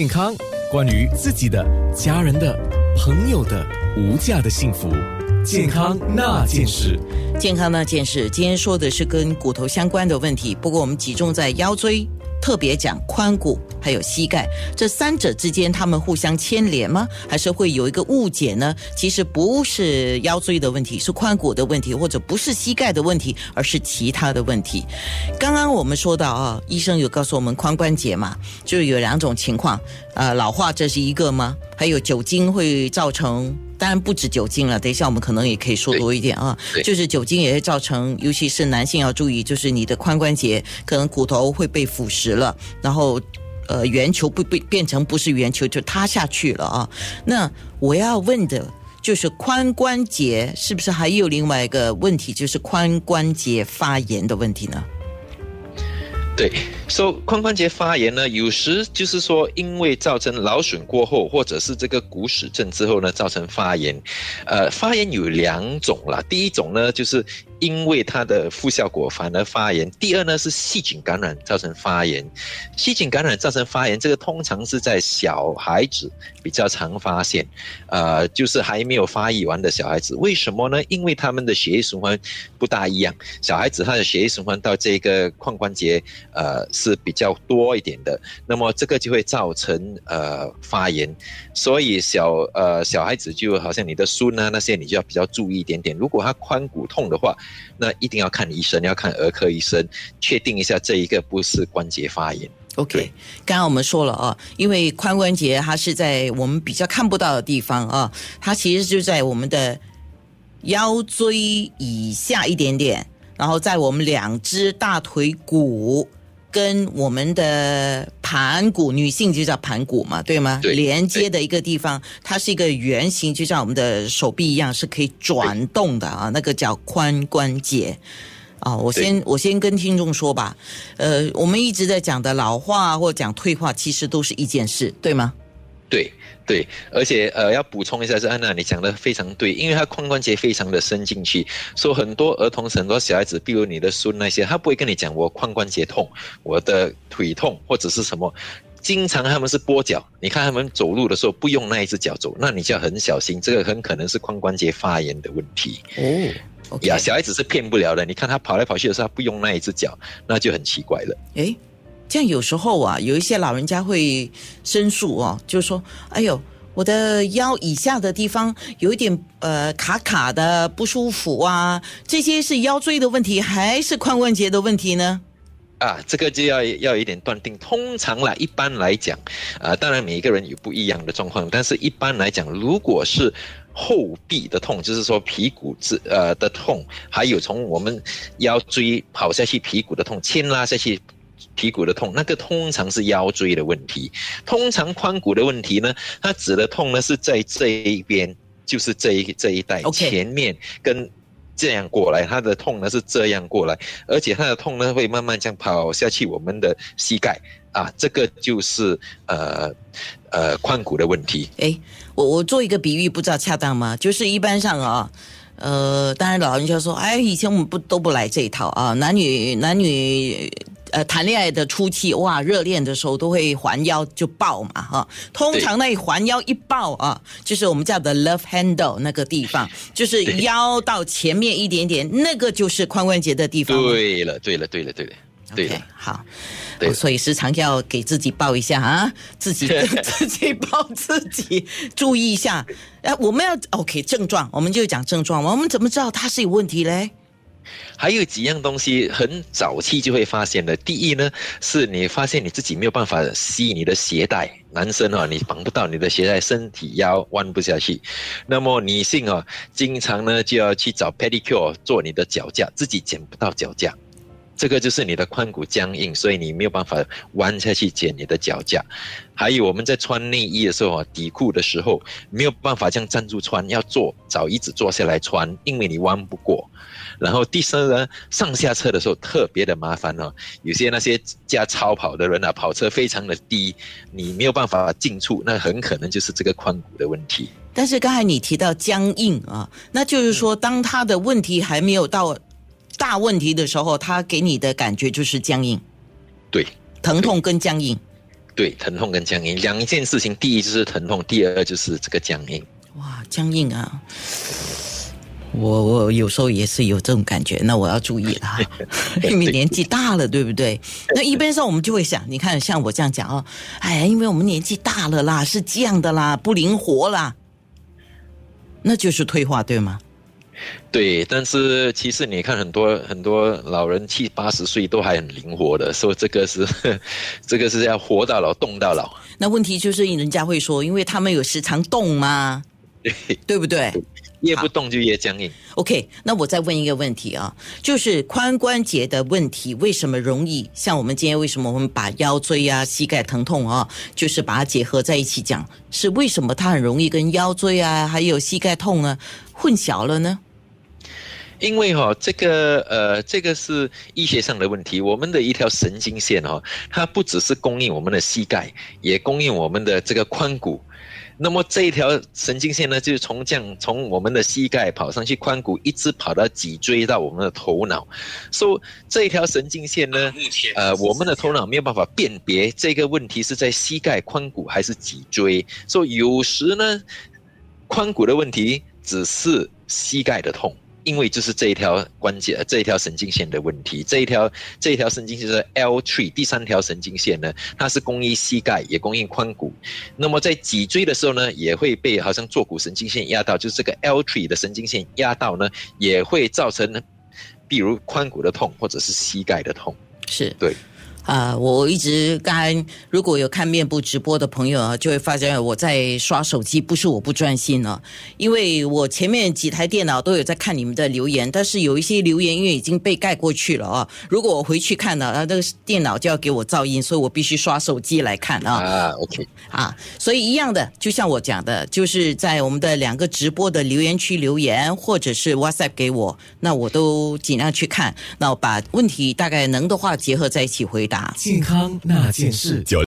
健康，关于自己的、家人的、朋友的无价的幸福，健康那件事。健康那件事，今天说的是跟骨头相关的问题，不过我们集中在腰椎。特别讲髋骨还有膝盖这三者之间，他们互相牵连吗？还是会有一个误解呢？其实不是腰椎的问题，是髋骨的问题，或者不是膝盖的问题，而是其他的问题。刚刚我们说到啊，医生有告诉我们髋关节嘛，就有两种情况，呃，老化这是一个吗？还有酒精会造成。当然不止酒精了，等一下我们可能也可以说多一点啊。就是酒精也会造成，尤其是男性要注意，就是你的髋关节可能骨头会被腐蚀了，然后呃圆球不变变成不是圆球就塌下去了啊。那我要问的就是髋关节是不是还有另外一个问题，就是髋关节发炎的问题呢？对，说髋关节发炎呢，有时就是说，因为造成劳损过后，或者是这个骨蚀症之后呢，造成发炎。呃，发炎有两种啦，第一种呢，就是。因为它的副效果反而发炎。第二呢是细菌感染造成发炎，细菌感染造成发炎，这个通常是在小孩子比较常发现，呃，就是还没有发育完的小孩子。为什么呢？因为他们的血液循环不大一样，小孩子他的血液循环到这个髋关节，呃，是比较多一点的，那么这个就会造成呃发炎。所以小呃小孩子就好像你的孙啊那些，你就要比较注意一点点。如果他髋骨痛的话，那一定要看医生，要看儿科医生，确定一下这一个不是关节发炎。OK，刚刚我们说了啊，因为髋关节它是在我们比较看不到的地方啊，它其实就在我们的腰椎以下一点点，然后在我们两只大腿骨。跟我们的盘骨，女性就叫盘骨嘛，对吗？对。连接的一个地方，它是一个圆形，就像我们的手臂一样，是可以转动的啊。那个叫髋关节。啊，我先我先跟听众说吧。呃，我们一直在讲的老化或讲退化，其实都是一件事，对吗？对。对，而且呃，要补充一下，是安娜，你讲的非常对，因为他髋关节非常的伸进去，说很多儿童、很多小孩子，比如你的孙那些，他不会跟你讲我髋关节痛，我的腿痛或者是什么，经常他们是跛脚，你看他们走路的时候不用那一只脚走，那你就要很小心，这个很可能是髋关节发炎的问题。哦，呀，小孩子是骗不了的，你看他跑来跑去的时候，他不用那一只脚，那就很奇怪了。诶。这样有时候啊，有一些老人家会申诉哦，就是说，哎呦，我的腰以下的地方有一点呃卡卡的不舒服啊，这些是腰椎的问题还是髋关节的问题呢？啊，这个就要要一点断定。通常啦，一般来讲，啊，当然每一个人有不一样的状况，但是一般来讲，如果是后臂的痛，就是说屁股之呃的痛，还有从我们腰椎跑下去屁股的痛，牵拉下去。屁股的痛，那个通常是腰椎的问题。通常髋骨的问题呢，它指的痛呢是在这一边，就是这一这一带前面跟这样过来，它的痛呢是这样过来，而且它的痛呢会慢慢这样跑下去我们的膝盖啊，这个就是呃呃髋骨的问题。哎，我我做一个比喻，不知道恰当吗？就是一般上啊，呃，当然老人家说，哎，以前我们不都不来这一套啊，男女男女。呃，谈恋爱的初期，哇，热恋的时候都会环腰就抱嘛，哈。通常那环腰一抱啊，就是我们叫的 love handle 那个地方，就是腰到前面一点点，那个就是髋关节的地方。对了，对了，对了，对了，对了。好，所以时常要给自己抱一下啊，自己自己抱自己，注意一下。哎，我们要 OK 症状，我们就讲症状。我们怎么知道它是有问题嘞？还有几样东西很早期就会发现的。第一呢，是你发现你自己没有办法系你的鞋带，男生啊，你绑不到你的鞋带，身体腰弯不下去。那么女性啊，经常呢就要去找 pedicure 做你的脚架，自己剪不到脚架，这个就是你的髋骨僵硬，所以你没有办法弯下去剪你的脚架。还有我们在穿内衣的时候啊，底裤的时候没有办法这样站住穿，要坐找椅子坐下来穿，因为你弯不过。然后第三呢，上下车的时候特别的麻烦哦。有些那些驾超跑的人啊，跑车非常的低，你没有办法进出，那很可能就是这个髋骨的问题。但是刚才你提到僵硬啊，那就是说，当他的问题还没有到大问题的时候，他给你的感觉就是僵硬。对，疼痛跟僵硬。对，疼痛跟僵硬两件事情，第一就是疼痛，第二就是这个僵硬。哇，僵硬啊！我我有时候也是有这种感觉，那我要注意了，因为年纪大了，对不对？那一般上我们就会想，你看像我这样讲哦，哎，因为我们年纪大了啦，是这样的啦，不灵活啦，那就是退化，对吗？对，但是其实你看很多很多老人七八十岁都还很灵活的，说这个是 这个是要活到老动到老。那问题就是人家会说，因为他们有时常动嘛，对不对？越不动就越僵硬。OK，那我再问一个问题啊，就是髋关节的问题为什么容易？像我们今天为什么我们把腰椎啊、膝盖疼痛啊，就是把它结合在一起讲，是为什么它很容易跟腰椎啊还有膝盖痛啊混淆了呢？因为哈，这个呃，这个是医学上的问题。我们的一条神经线哈，它不只是供应我们的膝盖，也供应我们的这个髋骨。那么这一条神经线呢，就是从这样从我们的膝盖跑上去髋骨，一直跑到脊椎到我们的头脑。所以这一条神经线呢，呃，我们的头脑没有办法辨别这个问题是在膝盖、髋骨还是脊椎。所以有时呢，髋骨的问题只是膝盖的痛。因为就是这一条关节，这一条神经线的问题，这一条这一条神经线是 L three 第三条神经线呢，它是供应膝盖，也供应髋骨。那么在脊椎的时候呢，也会被好像坐骨神经线压到，就是这个 L three 的神经线压到呢，也会造成，比如髋骨的痛或者是膝盖的痛。是对。啊，我一直刚才如果有看面部直播的朋友啊，就会发现我在刷手机，不是我不专心了，因为我前面几台电脑都有在看你们的留言，但是有一些留言因为已经被盖过去了啊，如果我回去看呢，啊，那个电脑就要给我噪音，所以我必须刷手机来看啊。啊，OK，啊，所以一样的，就像我讲的，就是在我们的两个直播的留言区留言，或者是 WhatsApp 给我，那我都尽量去看，那我把问题大概能的话结合在一起回健康那件事。